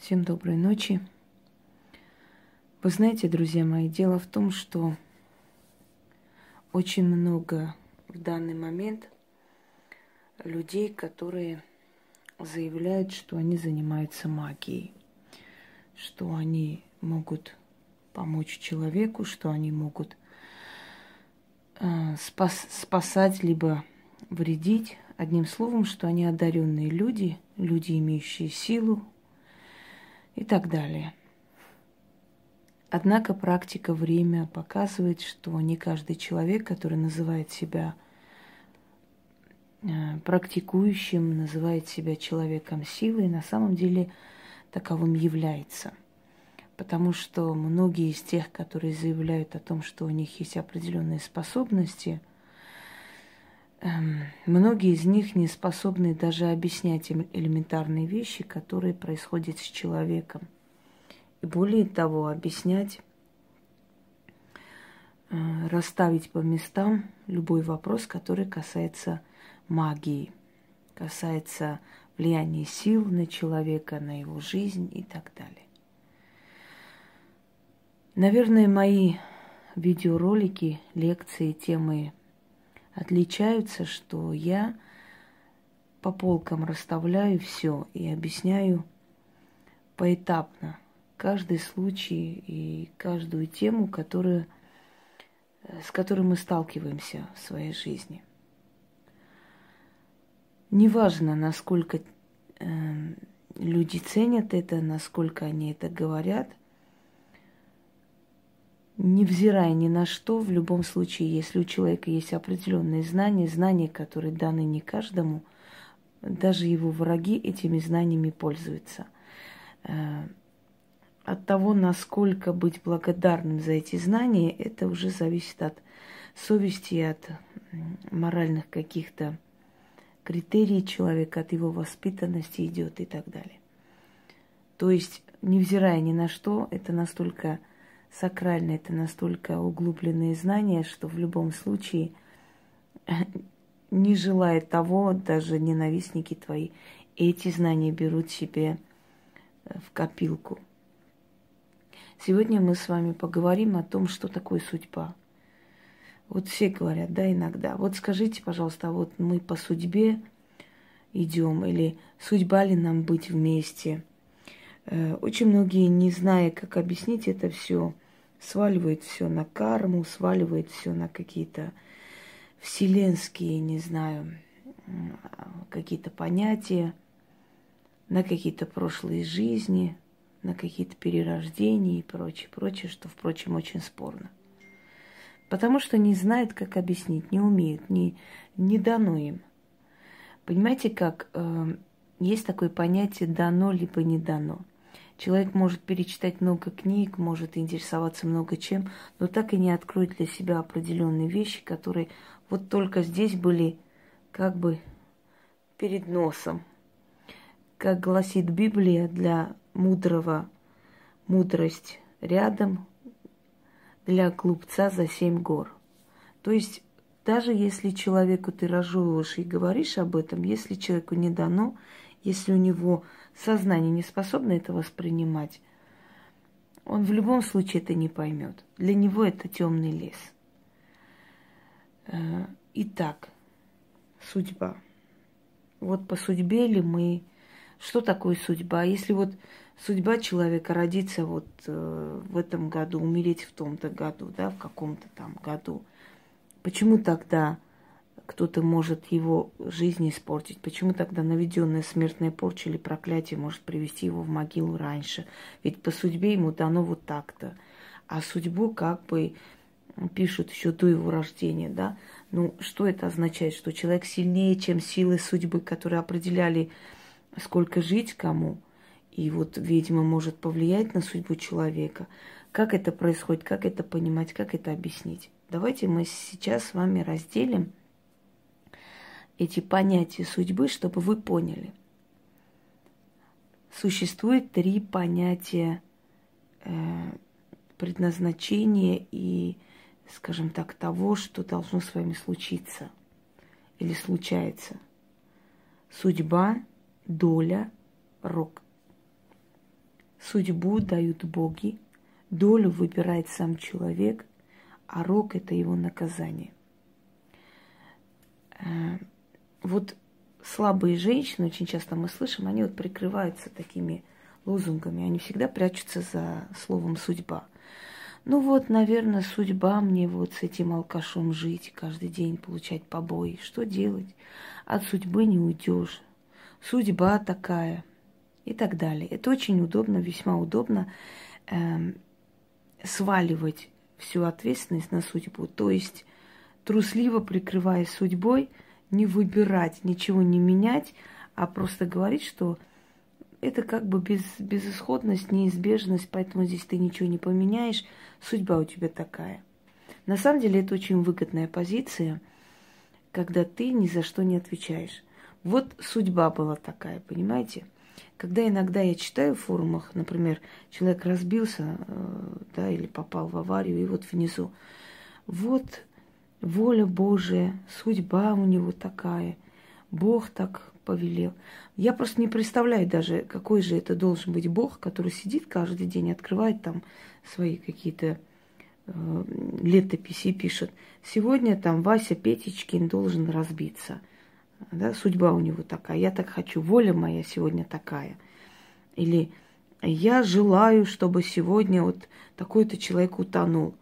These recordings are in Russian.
Всем доброй ночи. Вы знаете, друзья мои, дело в том, что очень много в данный момент людей, которые заявляют, что они занимаются магией, что они могут помочь человеку, что они могут э, спас, спасать либо вредить. Одним словом, что они одаренные люди, люди, имеющие силу и так далее. Однако практика время показывает, что не каждый человек, который называет себя э, практикующим, называет себя человеком силы, на самом деле таковым является. Потому что многие из тех, которые заявляют о том, что у них есть определенные способности – многие из них не способны даже объяснять им элементарные вещи, которые происходят с человеком. И более того, объяснять, э, расставить по местам любой вопрос, который касается магии, касается влияния сил на человека, на его жизнь и так далее. Наверное, мои видеоролики, лекции, темы отличаются, что я по полкам расставляю все и объясняю поэтапно каждый случай и каждую тему, которую, э, с которой мы сталкиваемся в своей жизни. Неважно, насколько э, люди ценят это, насколько они это говорят, невзирая ни на что, в любом случае, если у человека есть определенные знания, знания, которые даны не каждому, даже его враги этими знаниями пользуются. Э, от того, насколько быть благодарным за эти знания, это уже зависит от совести, от моральных каких-то критерий человека, от его воспитанности идет и так далее. То есть, невзирая ни на что, это настолько сакрально, это настолько углубленные знания, что в любом случае не желая того, даже ненавистники твои, эти знания берут себе э, в копилку. Сегодня мы с вами поговорим о том, что такое судьба. Вот все говорят, да, иногда. Вот скажите, пожалуйста, вот мы по судьбе идем, или судьба ли нам быть вместе? Э, очень многие, не зная, как объяснить это все, сваливает все на карму, сваливает все на какие-то вселенские, не знаю, какие-то понятия, на какие-то прошлые жизни, на какие-то перерождения и прочее, прочее, что, впрочем, очень спорно. Потому что не знают, как объяснить, не умеют, не, не дано им. Понимаете, как э, есть такое понятие дано либо не дано. Человек может перечитать много книг, может интересоваться много чем, но так и не откроет для себя определенные вещи, которые вот только здесь были как бы перед носом. Как гласит Библия, для мудрого мудрость рядом, для глупца за семь гор. То есть даже если человеку ты разжевываешь и говоришь об этом, если человеку не дано, если у него сознание не способно это воспринимать, он в любом случае это не поймет. Для него это темный лес. Э, итак, судьба. Вот по судьбе ли мы... Что такое судьба? Если вот судьба человека родиться вот э, в этом году, умереть в том-то году, да, в каком-то там году, почему тогда кто-то может его жизнь испортить. Почему тогда наведенная смертная порча или проклятие может привести его в могилу раньше? Ведь по судьбе ему дано вот так-то. А судьбу как бы пишут еще до его рождения, да? Ну, что это означает? Что человек сильнее, чем силы судьбы, которые определяли, сколько жить кому. И вот ведьма может повлиять на судьбу человека. Как это происходит, как это понимать, как это объяснить? Давайте мы сейчас с вами разделим эти понятия судьбы, чтобы вы поняли. Существует три понятия э, предназначения и, скажем так, того, что должно с вами случиться или случается. Судьба, доля, рок. Судьбу дают боги, долю выбирает сам человек, а рок – это его наказание. Вот слабые женщины, очень часто мы слышим, они вот прикрываются такими лозунгами, они всегда прячутся за словом «судьба». Ну вот, наверное, судьба мне вот с этим алкашом жить, каждый день получать побои. Что делать? От судьбы не уйдешь. Судьба такая и так далее. Это очень удобно, весьма удобно э, сваливать всю ответственность на судьбу. То есть трусливо прикрываясь судьбой, не выбирать, ничего не менять, а просто говорить, что это как бы без, безысходность, неизбежность, поэтому здесь ты ничего не поменяешь, судьба у тебя такая. На самом деле это очень выгодная позиция, когда ты ни за что не отвечаешь. Вот судьба была такая, понимаете? Когда иногда я читаю в форумах, например, человек разбился, э, да, или попал в аварию, и вот внизу, вот воля Божия, судьба у него такая, Бог так повелел. Я просто не представляю даже, какой же это должен быть Бог, который сидит каждый день, открывает там свои какие-то э, летописи и пишет. Сегодня там Вася Петечкин должен разбиться. Да, судьба у него такая. Я так хочу, воля моя сегодня такая. Или я желаю, чтобы сегодня вот такой-то человек утонул.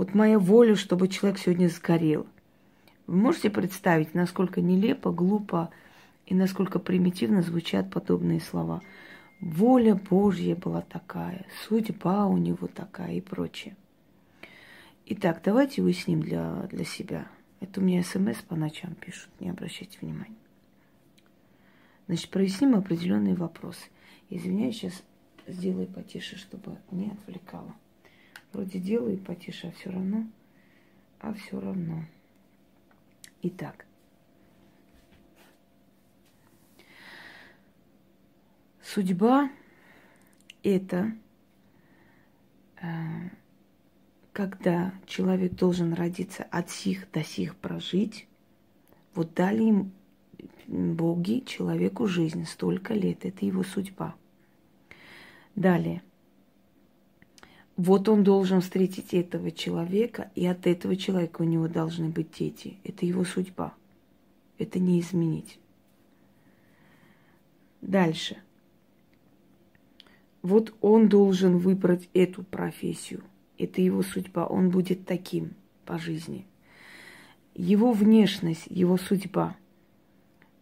Вот моя воля, чтобы человек сегодня сгорел. Вы можете представить, насколько нелепо, глупо и насколько примитивно звучат подобные слова. Воля Божья была такая, судьба у него такая и прочее. Итак, давайте уясним для, для себя. Это у меня смс по ночам пишут, не обращайте внимания. Значит, проясним определенные вопросы. Извиняюсь, сейчас сделаю потише, чтобы не отвлекало. Вроде делаю потише, а все равно, а все равно. Итак, Судьба – это э, когда человек должен родиться от сих до сих прожить, вот дали им боги человеку жизнь столько лет, это его судьба. Далее. Вот он должен встретить этого человека, и от этого человека у него должны быть дети. Это его судьба. Это не изменить. Дальше – вот он должен выбрать эту профессию. Это его судьба. Он будет таким по жизни. Его внешность, его судьба.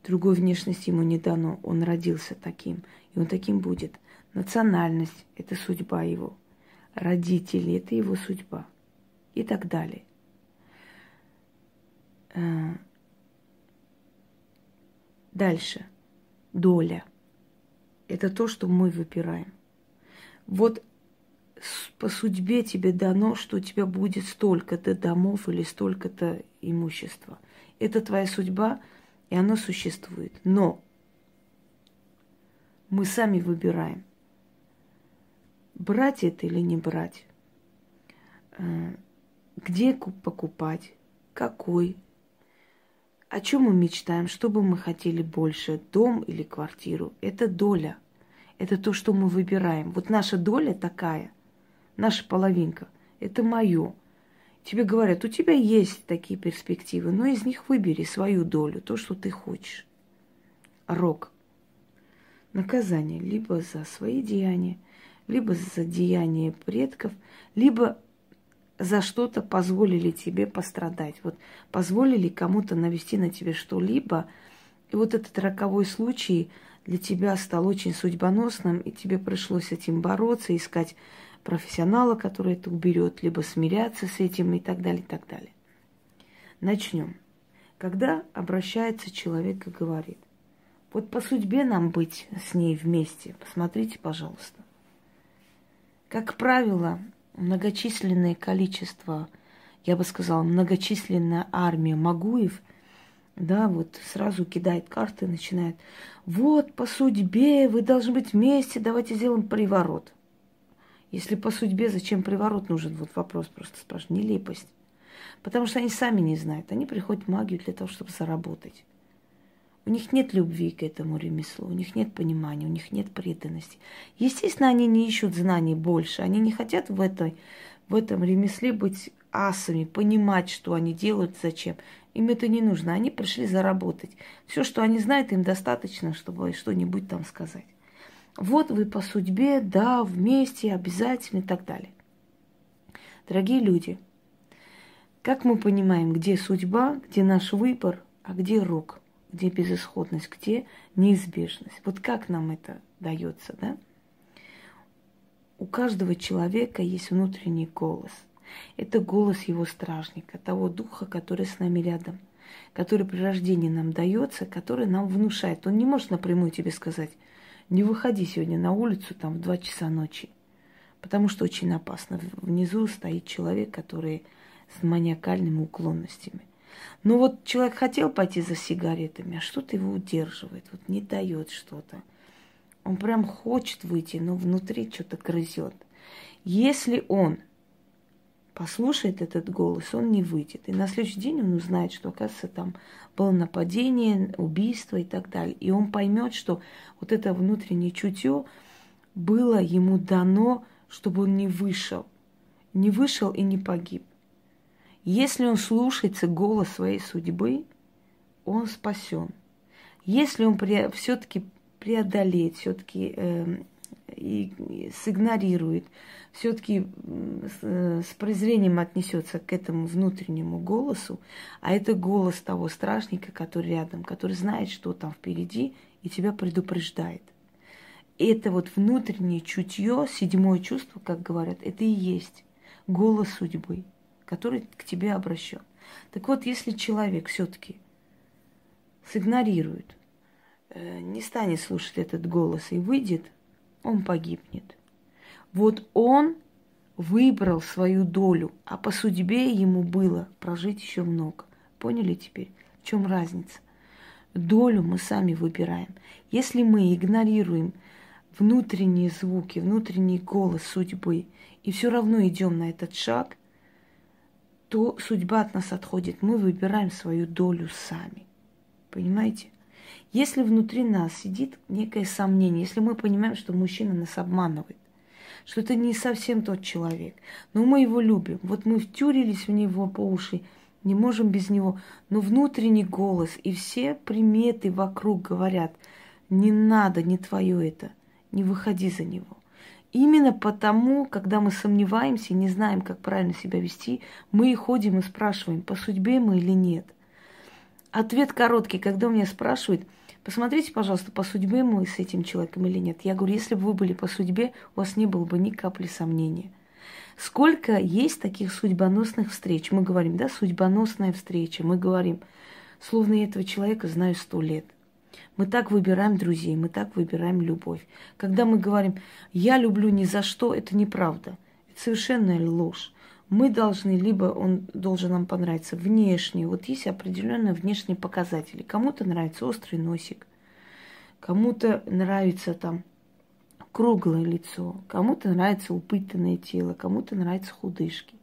Другой внешности ему не дано. Он родился таким. И он таким будет. Национальность – это судьба его. Родители – это его судьба. И так далее. Э, дальше. Доля. Это то, что мы выбираем вот по судьбе тебе дано, что у тебя будет столько-то домов или столько-то имущества. Это твоя судьба, и оно существует. Но мы сами выбираем, брать это или не брать, э, где покупать, какой, о чем мы мечтаем, что бы мы хотели больше, дом или квартиру. Это доля – это то, что мы выбираем. Вот наша доля такая, наша половинка, это мое. Тебе говорят, у тебя есть такие перспективы, но из них выбери свою долю, то, что ты хочешь. Рок. Наказание либо за свои деяния, либо за деяния предков, либо за что-то позволили тебе пострадать. Вот позволили кому-то навести на тебе что-либо. И вот этот роковой случай – для тебя стал очень судьбоносным, и тебе пришлось с этим бороться, искать профессионала, который это уберет, либо смиряться с этим и так далее, и так далее. Начнем. Когда обращается человек и говорит, вот по судьбе нам быть с ней вместе, посмотрите, пожалуйста. Как правило, многочисленное количество, я бы сказала, многочисленная армия Магуев – да, вот сразу кидает карты, начинает, вот по судьбе вы должны быть вместе, давайте сделаем приворот. Если по судьбе, зачем приворот нужен? Вот вопрос просто спрашиваю. Нелепость. Потому что они сами не знают. Они приходят в магию для того, чтобы заработать. У них нет любви к этому ремеслу, у них нет понимания, у них нет преданности. Естественно, они не ищут знаний больше, они не хотят в, этой, в этом ремесле быть асами, понимать, что они делают, зачем. Им это не нужно, они пришли заработать. Все, что они знают, им достаточно, чтобы что-нибудь там сказать. Вот вы по судьбе, да, вместе, обязательно и так далее. Дорогие люди, как мы понимаем, где судьба, где наш выбор, а где рок, где безысходность, где неизбежность? Вот как нам это дается, да? У каждого человека есть внутренний голос. Это голос его стражника, того духа, который с нами рядом, который при рождении нам дается, который нам внушает. Он не может напрямую тебе сказать, не выходи сегодня на улицу там в два часа ночи, потому что очень опасно. Внизу стоит человек, который с маниакальными уклонностями. Но вот человек хотел пойти за сигаретами, а что-то его удерживает, вот не дает что-то. Он прям хочет выйти, но внутри что-то грызет. Если он послушает этот голос, он не выйдет. И на следующий день он узнает, что, оказывается, там было нападение, убийство и так далее. И он поймет, что вот это внутреннее чутье было ему дано, чтобы он не вышел. Не вышел и не погиб. Если он слушается голос своей судьбы, он спасен. Если он все-таки преодолеет, все-таки э, и, и сигнорирует, все-таки с, с презрением отнесется к этому внутреннему голосу, а это голос того стражника, который рядом, который знает, что там впереди, и тебя предупреждает. Это вот внутреннее чутье, седьмое чувство, как говорят, это и есть голос судьбы, который к тебе обращен. Так вот, если человек все-таки сигнорирует, э, не станет слушать этот голос и выйдет – он погибнет. Вот он выбрал свою долю, а по судьбе ему было прожить еще много. Поняли теперь, в чем разница? Долю мы сами выбираем. Если мы игнорируем внутренние звуки, внутренний голос судьбы, и все равно идем на этот шаг, то судьба от нас отходит. Мы выбираем свою долю сами. Понимаете? Если внутри нас сидит некое сомнение, если мы понимаем, что мужчина нас обманывает, что это не совсем тот человек, но мы его любим, вот мы втюрились в него по уши, не можем без него, но внутренний голос и все приметы вокруг говорят, не надо, не твое это, не выходи за него. Именно потому, когда мы сомневаемся и не знаем, как правильно себя вести, мы и ходим и спрашиваем, по судьбе мы или нет. Ответ короткий, когда меня спрашивают – Посмотрите, пожалуйста, по судьбе мы с этим человеком или нет. Я говорю, если бы вы были по судьбе, у вас не было бы ни капли сомнения. Сколько есть таких судьбоносных встреч? Мы говорим, да, судьбоносная встреча. Мы говорим, словно я этого человека знаю сто лет. Мы так выбираем друзей, мы так выбираем любовь. Когда мы говорим, я люблю ни за что, это неправда. Это совершенная ложь мы должны, либо он должен нам понравиться внешне, вот есть определенные внешние показатели. Кому-то нравится острый носик, кому-то нравится там круглое лицо, кому-то нравится упытанное тело, кому-то нравятся худышки.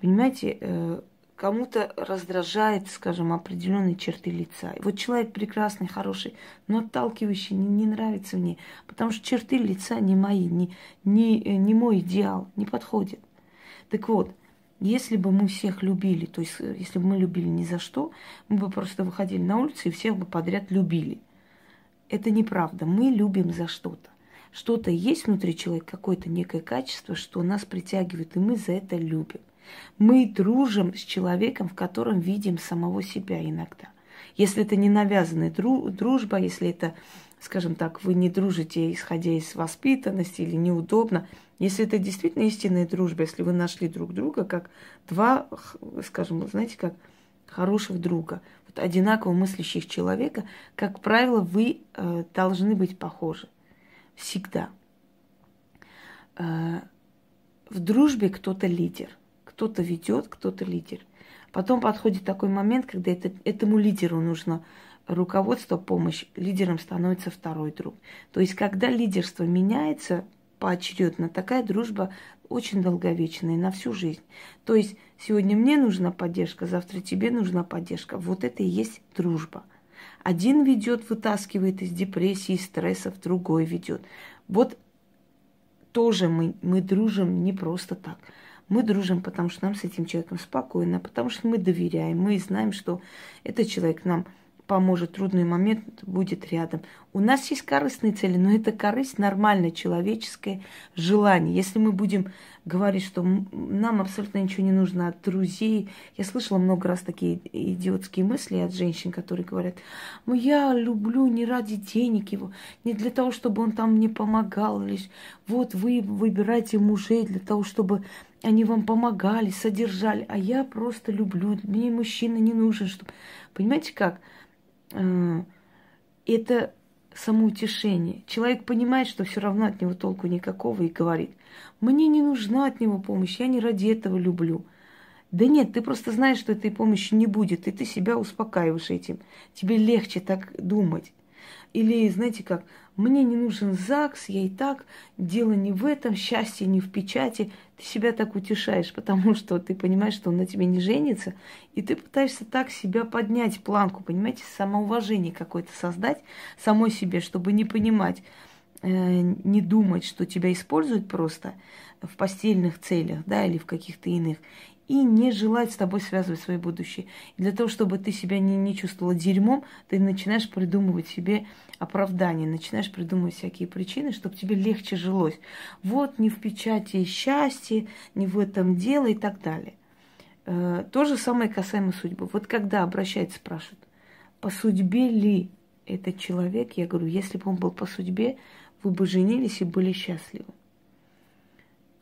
Понимаете, э, кому-то раздражает, скажем, определенные черты лица. И вот человек прекрасный, хороший, но отталкивающий не, не нравится мне, потому что черты лица не мои, не, не, не мой идеал, не подходит. Так вот, если бы мы всех любили, то есть э, если бы мы любили ни за что, мы бы просто выходили на улицу и всех бы подряд любили. Это неправда. Мы любим за что-то. Что-то есть внутри человека, какое-то некое качество, что нас притягивает, и мы за это любим. Мы дружим с человеком, в котором видим самого себя иногда. Если это не навязанная дружба, если это, скажем так, вы не дружите, исходя из воспитанности или неудобно – если это действительно истинная дружба, если вы нашли друг друга как два, скажем, знаете, как хороших друга, вот одинаково мыслящих человека, как правило, вы э, должны быть похожи. Всегда. Э, в дружбе кто-то лидер, кто-то ведет, кто-то лидер. Потом подходит такой момент, когда это, этому лидеру нужно руководство, помощь, лидером становится второй друг. То есть, когда лидерство меняется, поочередно. Такая дружба очень долговечная, на всю жизнь. То есть сегодня мне нужна поддержка, завтра тебе нужна поддержка. Вот это и есть дружба. Один ведет, вытаскивает из депрессии, стрессов, другой ведет. Вот тоже мы, мы дружим не просто так. Мы дружим, потому что нам с этим человеком спокойно, потому что мы доверяем, мы знаем, что этот человек нам поможет, трудный момент будет рядом. У нас есть корыстные цели, но это корысть нормальное человеческое желание. Если мы будем говорить, что нам абсолютно ничего не нужно от друзей, я слышала много раз такие идиотские мысли от женщин, которые говорят, ну я люблю не ради денег его, не для того, чтобы он там мне помогал, лишь вот вы выбираете мужей для того, чтобы они вам помогали, содержали, а я просто люблю, мне мужчина не нужен, чтобы... Понимаете как? Э, это самоутешение. Человек понимает, что все равно от него толку никакого и говорит, мне не нужна от него помощь, я не ради этого люблю. Да нет, ты просто знаешь, что этой помощи не будет, и ты себя успокаиваешь этим. Тебе легче так думать. Или, знаете как, мне не нужен ЗАГС, я и так, дело не в этом, счастье не в печати. Ты себя так утешаешь, потому что ты понимаешь, что он на тебе не женится, и ты пытаешься так себя поднять планку, понимаете, самоуважение какое-то создать самой себе, чтобы не понимать, э, не думать, что тебя используют просто в постельных целях, да, или в каких-то иных, и не желать с тобой связывать свое будущее. И для того, чтобы ты себя не, не чувствовала дерьмом, ты начинаешь придумывать себе оправдания, начинаешь придумывать всякие причины, чтобы тебе легче жилось. Вот не в печати счастье, не в этом дело и так далее. Э, то же самое касаемо судьбы. Вот когда обращается, спрашивают, по судьбе ли этот человек, я говорю, если бы он был по судьбе, вы бы женились и были счастливы.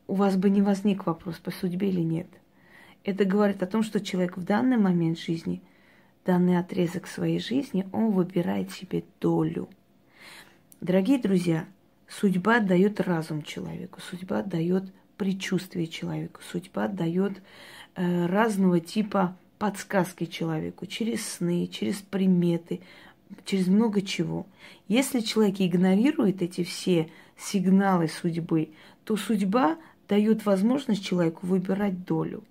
У вас бы не возник вопрос, по судьбе или нет. Это говорит о том, что человек в данный момент жизни, данный отрезок своей жизни, он выбирает себе долю. Дорогие друзья, судьба дает разум человеку, судьба дает предчувствие человеку, судьба дает э, разного типа подсказки человеку через сны, через приметы, через много чего. Если человек игнорирует эти все сигналы судьбы, то судьба дает возможность человеку выбирать долю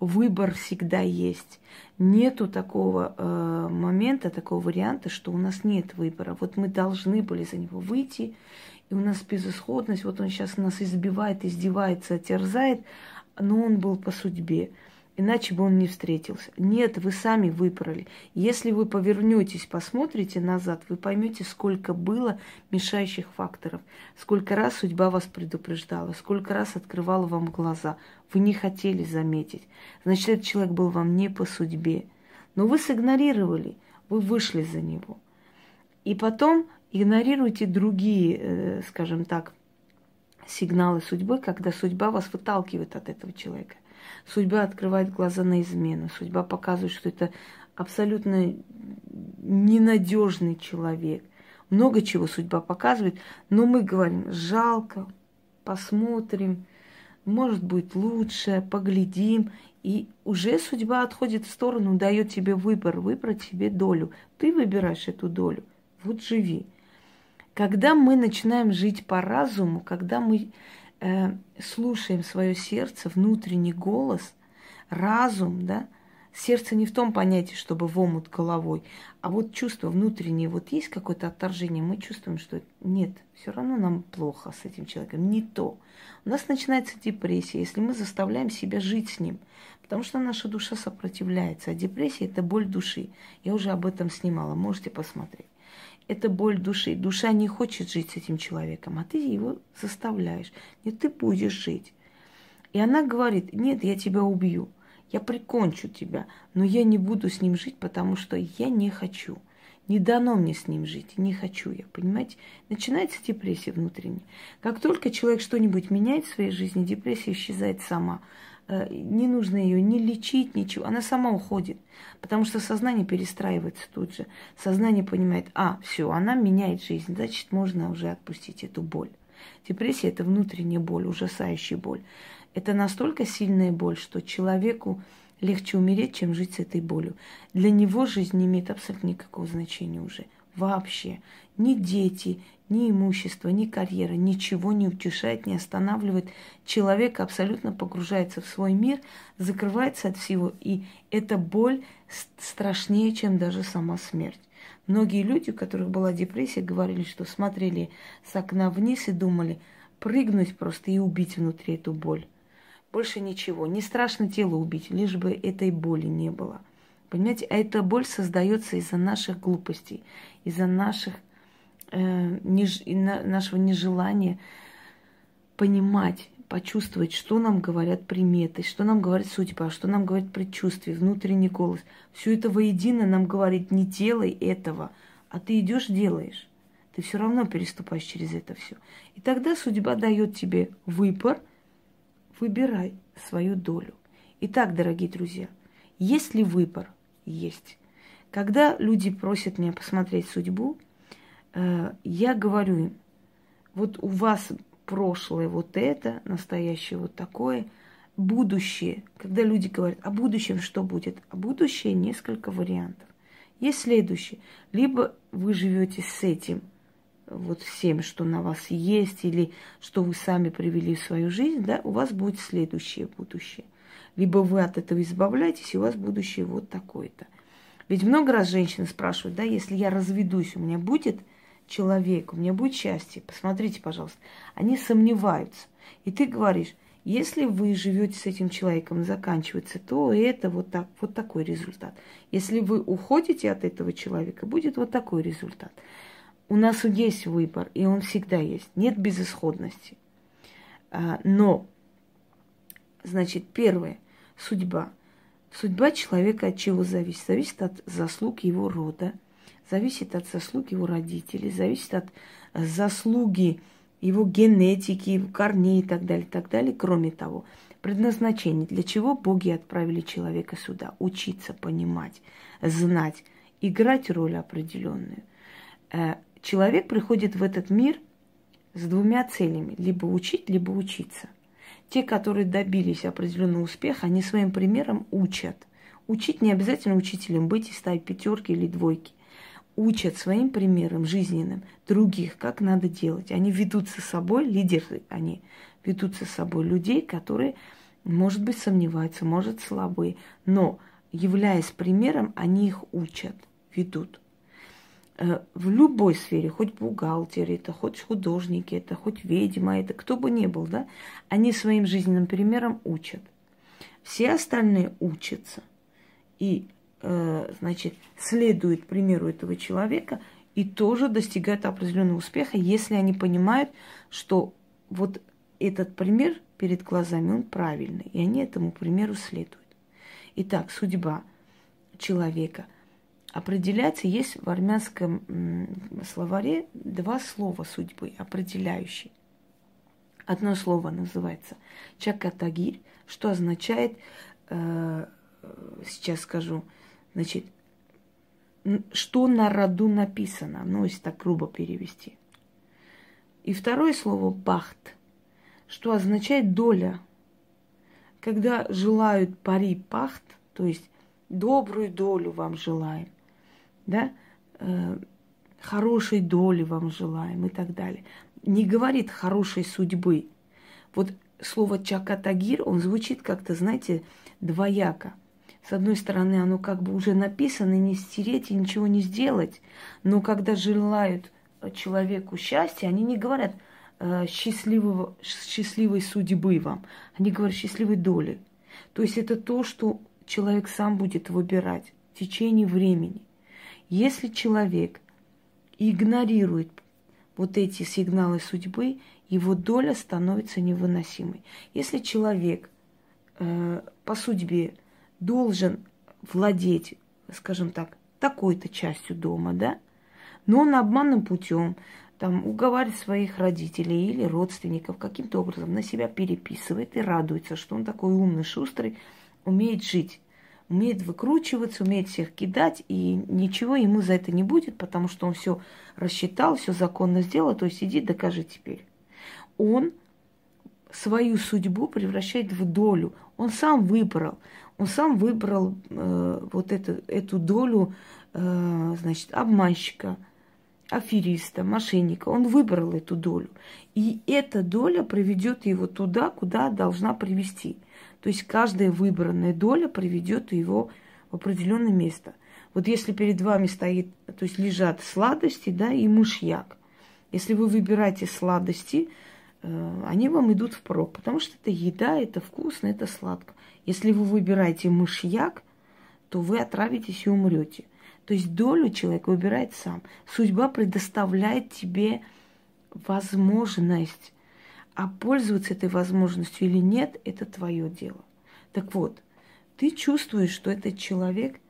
выбор всегда есть. Нету такого э, момента, такого варианта, что у нас нет выбора. Вот мы должны были за него выйти, и у нас безысходность, вот он сейчас нас избивает, издевается, терзает, но он был по судьбе иначе бы он не встретился. Нет, вы сами выбрали. Если вы повернетесь, посмотрите назад, вы поймете, сколько было мешающих факторов, сколько раз судьба вас предупреждала, сколько раз открывала вам глаза. Вы не хотели заметить. Значит, этот человек был вам не по судьбе. Но вы сигнорировали, вы вышли за него. И потом игнорируйте другие, э, скажем так, сигналы судьбы, когда судьба вас выталкивает от этого человека. Судьба открывает глаза на измену. Судьба показывает, что это абсолютно ненадежный человек. Много чего судьба показывает, но мы говорим, жалко, посмотрим, может быть лучше, поглядим. И уже судьба отходит в сторону, дает тебе выбор, выбрать себе долю. Ты выбираешь эту долю. Вот живи. Когда мы начинаем жить по разуму, когда мы э, слушаем свое сердце, внутренний голос, разум, да, сердце не в том понятии, чтобы в омут головой, а вот чувство внутреннее, вот есть какое-то отторжение, мы чувствуем, что нет, все равно нам плохо с этим человеком, не то. У нас начинается депрессия, если мы заставляем себя жить с ним, потому что наша душа сопротивляется, а депрессия – это боль души. Я уже об этом снимала, можете посмотреть это боль души. Душа не хочет жить с этим человеком, а ты его заставляешь. Нет, ты будешь жить. И она говорит, нет, я тебя убью, я прикончу тебя, но я не буду с ним жить, потому что я не хочу. Не дано мне с ним жить, не хочу я, понимаете? Начинается депрессия внутренняя. Как только человек что-нибудь меняет в своей жизни, депрессия исчезает сама. Э, не нужно ее ни лечить, ничего. Она сама уходит, потому что сознание перестраивается тут же. Сознание понимает, а, все, она меняет жизнь, значит, можно уже отпустить эту боль. Депрессия – это внутренняя боль, ужасающая боль. Это настолько сильная боль, что человеку легче умереть, чем жить с этой болью. Для него жизнь не имеет абсолютно никакого значения уже. Вообще. Ни дети, ни имущество, ни карьера, ничего не утешает, не останавливает. Человек абсолютно погружается в свой мир, закрывается от всего, и эта боль страшнее, чем даже сама смерть. Многие люди, у которых была депрессия, говорили, что смотрели с окна вниз и думали прыгнуть просто и убить внутри эту боль. Больше ничего. Не страшно тело убить, лишь бы этой боли не было. Понимаете, а эта боль создается из-за наших глупостей, из-за наших, э, неж, нашего нежелания понимать, почувствовать, что нам говорят приметы, что нам говорит судьба, что нам говорит предчувствие, внутренний голос. Все это воедино нам говорит, не делай этого, а ты идешь, делаешь. Ты все равно переступаешь через это все. И тогда судьба дает тебе выбор, выбирай свою долю. Итак, дорогие друзья, есть ли выбор? Есть. Когда люди просят меня посмотреть судьбу, э, я говорю им, вот у вас прошлое вот это, настоящее вот такое, будущее. Когда люди говорят, о будущем что будет? А будущее несколько вариантов. Есть следующее. Либо вы живете с этим, вот всем, что на вас есть, или что вы сами привели в свою жизнь, да, у вас будет следующее будущее. Либо вы от этого избавляетесь, и у вас будущее вот такое-то. Ведь много раз женщины спрашивают, да, если я разведусь, у меня будет – человек, у меня будет счастье. Посмотрите, пожалуйста. Они сомневаются. И ты говоришь, если вы живете с этим человеком, заканчивается, то это вот, так, вот такой результат. Если вы уходите от этого человека, будет вот такой результат. У нас есть выбор, и он всегда есть. Нет безысходности. А, но, значит, первое, судьба. Судьба человека от чего зависит? Зависит от заслуг его рода – зависит от заслуг его родителей, зависит от э, заслуги его генетики, его корней и так далее, и так далее. Кроме того, предназначение, для чего боги отправили человека сюда? Учиться, понимать, знать, играть роль определенную. Э, человек приходит в этот мир с двумя целями. Либо учить, либо учиться. Те, которые добились определенного успеха, они своим примером учат. Учить не обязательно учителем быть и ставить пятерки или двойки учат своим примером жизненным других, как надо делать. Они ведут с собой, лидеры они ведут с собой людей, которые, может быть, сомневаются, может, слабые, но, являясь примером, они их учат, ведут. Э, в любой сфере, хоть бухгалтер это, хоть художники это, хоть ведьма это, кто бы ни был, да, они своим жизненным примером учат. Все остальные учатся. И Э, значит, следует примеру этого человека и тоже достигают определенного успеха, если они понимают, что вот этот пример перед глазами, он правильный, и они этому примеру следуют. Итак, судьба человека определяется, есть в армянском словаре два слова судьбы, определяющие. Одно слово называется чакатагирь, что означает, э, сейчас скажу, Значит, что на роду написано, ну, если так грубо перевести. И второе слово «бахт», что означает доля. Когда желают пари пахт, то есть добрую долю вам желаем, да, э, хорошей доли вам желаем и так далее. Не говорит хорошей судьбы. Вот слово чакатагир, он звучит как-то, знаете, двояко – с одной стороны, оно как бы уже написано, не стереть и ничего не сделать. Но когда желают человеку счастья, они не говорят э, счастливого, счастливой судьбы вам. Они говорят счастливой доли. То есть это то, что человек сам будет выбирать в течение времени. Если человек игнорирует вот эти сигналы судьбы, его доля становится невыносимой. Если человек э, по судьбе должен владеть, скажем так, такой-то частью дома, да, но он обманным путем там уговаривает своих родителей или родственников каким-то образом на себя переписывает и радуется, что он такой умный, шустрый, умеет жить, умеет выкручиваться, умеет всех кидать, и ничего ему за это не будет, потому что он все рассчитал, все законно сделал, то есть иди докажи теперь. Он свою судьбу превращает в долю. Он сам выбрал. Он сам выбрал э, вот это, эту долю, э, значит, обманщика, афериста, мошенника. Он выбрал эту долю. И эта доля приведет его туда, куда должна привести. То есть каждая выбранная доля приведет его в определенное место. Вот если перед вами стоит, то есть лежат сладости, да, и мышьяк. Если вы выбираете сладости, э, они вам идут впрок, потому что это еда, это вкусно, это сладко. Если вы выбираете мышьяк, то вы отравитесь и умрете. То есть долю человек выбирает сам. Судьба предоставляет тебе возможность. А пользоваться этой возможностью или нет, это твое дело. Так вот, ты чувствуешь, что этот человек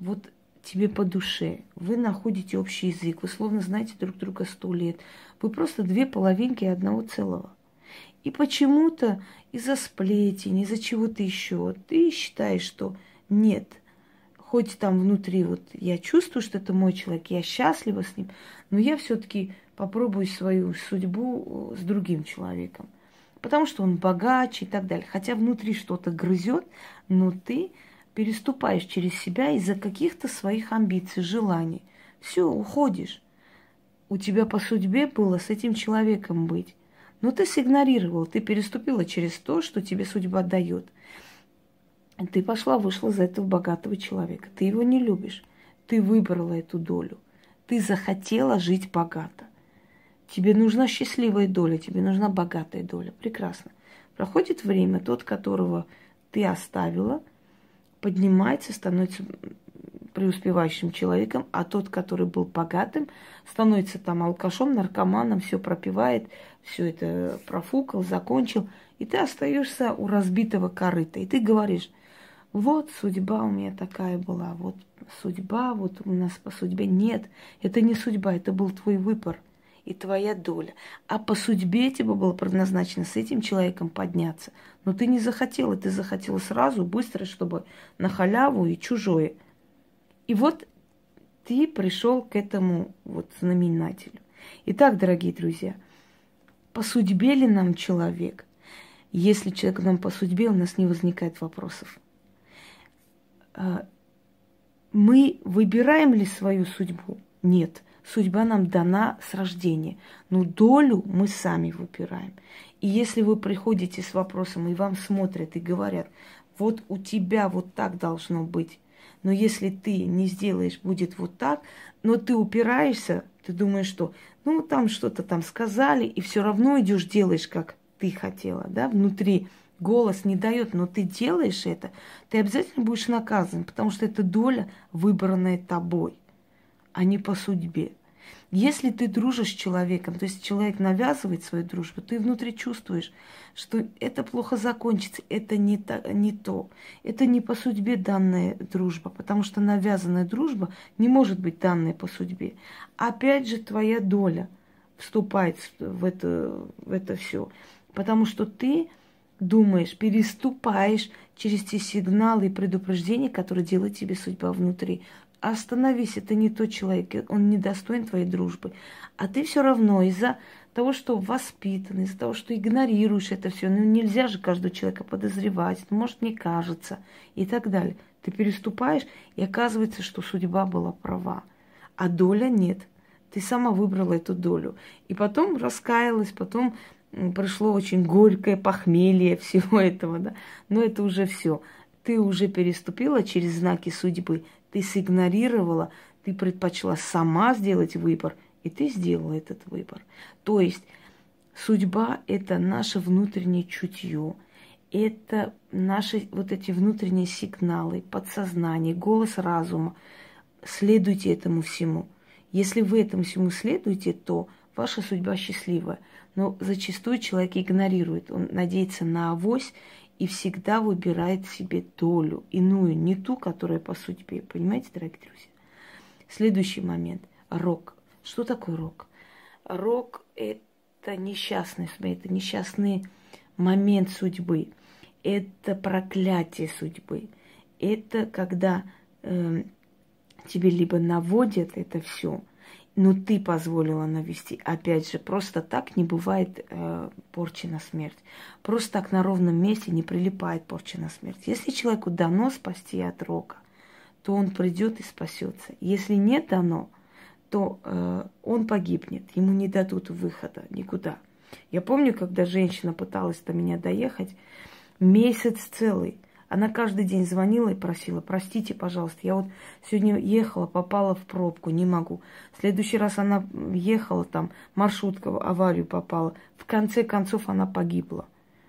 вот тебе по душе. Вы находите общий язык, вы словно знаете друг друга сто лет. Вы просто две половинки одного целого. И почему-то из-за сплетен, из-за чего-то еще, ты считаешь, что нет, хоть там внутри вот я чувствую, что это мой человек, я счастлива с ним, но я все-таки попробую свою судьбу э, с другим человеком. Потому что он богаче и так далее. Хотя внутри что-то грызет, но ты переступаешь через себя из-за каких-то своих амбиций, желаний. Все, уходишь. У тебя по судьбе было с этим человеком быть. Но ты сигнорировал, ты переступила через то, что тебе судьба дает. Ты пошла, вышла за этого богатого человека. Ты его не любишь. Ты выбрала эту долю. Ты захотела жить богато. Тебе нужна счастливая доля, тебе нужна богатая доля. Прекрасно. Проходит время, тот, которого ты оставила, поднимается, становится преуспевающим человеком, а тот, который был богатым, становится там алкашом, наркоманом, все пропивает, все это профукал, закончил, и ты остаешься у разбитого корыта. И ты говоришь, вот судьба у меня такая была, вот судьба, вот у нас по судьбе. Нет, это не судьба, это был твой выбор и твоя доля. А по судьбе тебе было предназначено с этим человеком подняться. Но ты не захотела, ты захотела сразу, быстро, чтобы на халяву и чужое. И вот ты пришел к этому вот знаменателю. Итак, дорогие друзья, по судьбе ли нам человек? Если человек нам по судьбе, у нас не возникает вопросов. А, мы выбираем ли свою судьбу? Нет судьба нам дана с рождения. Но долю мы сами выбираем. И если вы приходите с вопросом, и вам смотрят и говорят, вот у тебя вот так должно быть, но если ты не сделаешь, будет вот так, но ты упираешься, ты думаешь, что ну там что-то там сказали, и все равно идешь, делаешь, как ты хотела, да, внутри голос не дает, но ты делаешь это, ты обязательно будешь наказан, потому что это доля, выбранная тобой а не по судьбе. Если ты дружишь с человеком, то есть человек навязывает свою дружбу, ты внутри чувствуешь, что это плохо закончится, это не, то, не то. Это не по судьбе данная дружба, потому что навязанная дружба не может быть данной по судьбе. Опять же, твоя доля вступает в это, в это все. Потому что ты думаешь, переступаешь через те сигналы и предупреждения, которые делает тебе судьба внутри. Остановись, это не тот человек, он не достоин твоей дружбы. А ты все равно из-за того, что воспитан, из-за того, что игнорируешь это все, ну нельзя же каждого человека подозревать, ну, может, не кажется, и так далее. Ты переступаешь, и оказывается, что судьба была права, а доля нет. Ты сама выбрала эту долю. И потом раскаялась, потом пришло очень горькое похмелье всего этого, да. Но это уже все. Ты уже переступила через знаки судьбы ты сигнорировала, ты предпочла сама сделать выбор, и ты сделала этот выбор. То есть судьба – это наше внутреннее чутье, это наши вот эти внутренние сигналы, подсознание, голос разума. Следуйте этому всему. Если вы этому всему следуете, то ваша судьба счастливая. Но зачастую человек игнорирует, он надеется на авось и всегда выбирает себе долю, иную, не ту, которая по судьбе. Понимаете, дорогие друзья? Следующий момент. Рок. Что такое рок? Рок – это несчастный, это несчастный момент судьбы. Это проклятие судьбы. Это когда э, тебе либо наводят это все – но ну, ты позволила навести. Опять же, просто так не бывает э, порчи на смерть. Просто так на ровном месте не прилипает порча на смерть. Если человеку дано спасти от рока, то он придет и спасется. Если не дано, то э, он погибнет, ему не дадут выхода никуда. Я помню, когда женщина пыталась до меня доехать, месяц целый Она каждый день звонила и просила, простите, пожалуйста, я вот сегодня ехала, попала в пробку, не могу. В следующий раз она ехала там, маршрутка в аварию попала. В конце концов она погибла.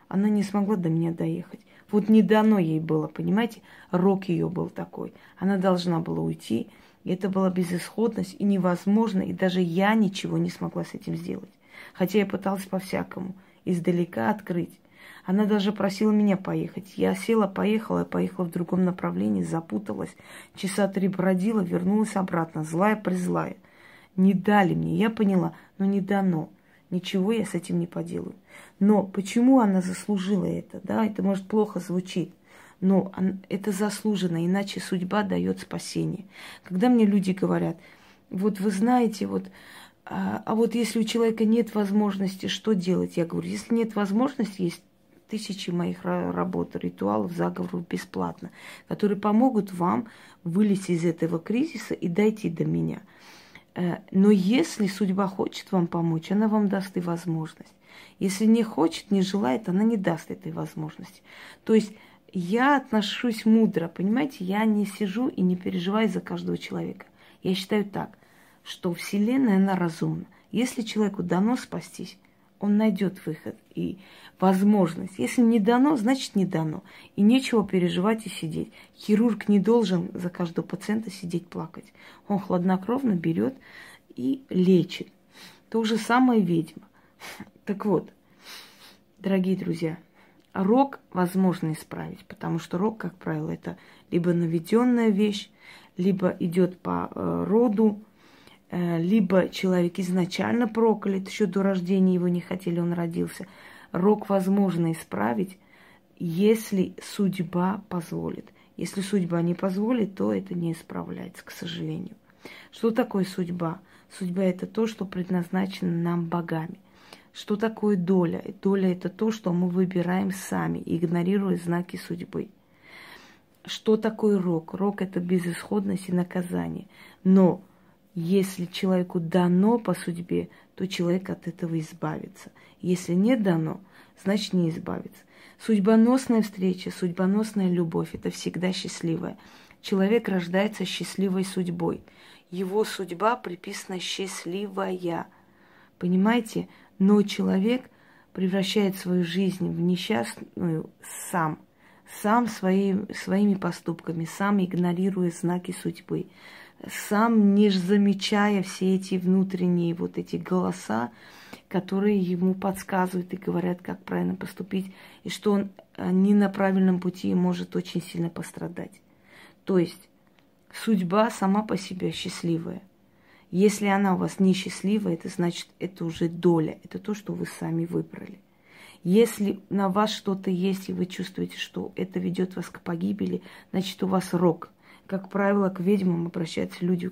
Она не смогла до меня доехать. Вот не дано ей было, понимаете? Рок ее был такой. Она должна была уйти. И это была безысходность и невозможно. И даже я ничего не смогла с этим сделать. Хотя я пыталась по-всякому издалека открыть. Она даже просила меня поехать. Я села, поехала, поехала в другом направлении, запуталась. Часа три бродила, вернулась обратно, злая-призлая. Не дали мне, я поняла, но не дано. Ничего я с этим не поделаю. Но почему она заслужила это? Да, это может плохо звучит. Но это заслуженно, иначе судьба дает спасение. Когда мне люди говорят, вот вы знаете, вот а, а вот если у человека нет возможности, что делать? Я говорю, если нет возможности, есть тысячи моих работ, ритуалов, заговоров бесплатно, которые помогут вам вылезти из этого кризиса и дойти до меня. Э, но если судьба хочет вам помочь, она вам даст и возможность. Если не хочет, не желает, она не даст этой возможности. То есть я отношусь мудро, понимаете? Я не сижу и не переживаю за каждого человека. Я считаю так, что Вселенная, она разумна. Если человеку дано спастись, он найдет выход и возможность. Если не дано, значит не дано. И нечего переживать и сидеть. Хирург не должен за каждого пациента сидеть плакать. Он хладнокровно берет и лечит. То же самое ведьма. Так вот, дорогие друзья, рок возможно исправить, потому что рок, как правило, это либо наведенная вещь, либо идет по э, роду, либо человек изначально проклят, еще до рождения его не хотели, он родился. Рок возможно исправить, если судьба позволит. Если судьба не позволит, то это не исправляется, к сожалению. Что такое судьба? Судьба это то, что предназначено нам богами. Что такое доля? Доля это то, что мы выбираем сами, игнорируя знаки судьбы. Что такое рок? Рок это безысходность и наказание. Но если человеку дано по судьбе, то человек от этого избавится. Если не дано, значит не избавится. Судьбоносная встреча, судьбоносная любовь – это всегда счастливая. Человек рождается счастливой судьбой. Его судьба приписана счастливая. Понимаете? Но человек превращает свою жизнь в несчастную сам. Сам свои, своими поступками, сам игнорируя знаки судьбы сам не замечая все эти внутренние вот эти голоса, которые ему подсказывают и говорят, как правильно поступить, и что он э, не на правильном пути может очень сильно пострадать. То есть судьба сама по себе счастливая. Если она у вас несчастливая, это значит, это уже доля, это то, что вы сами выбрали. Если на вас что-то есть, и вы чувствуете, что это ведет вас к погибели, значит, у вас рок – как правило, к ведьмам обращаются люди,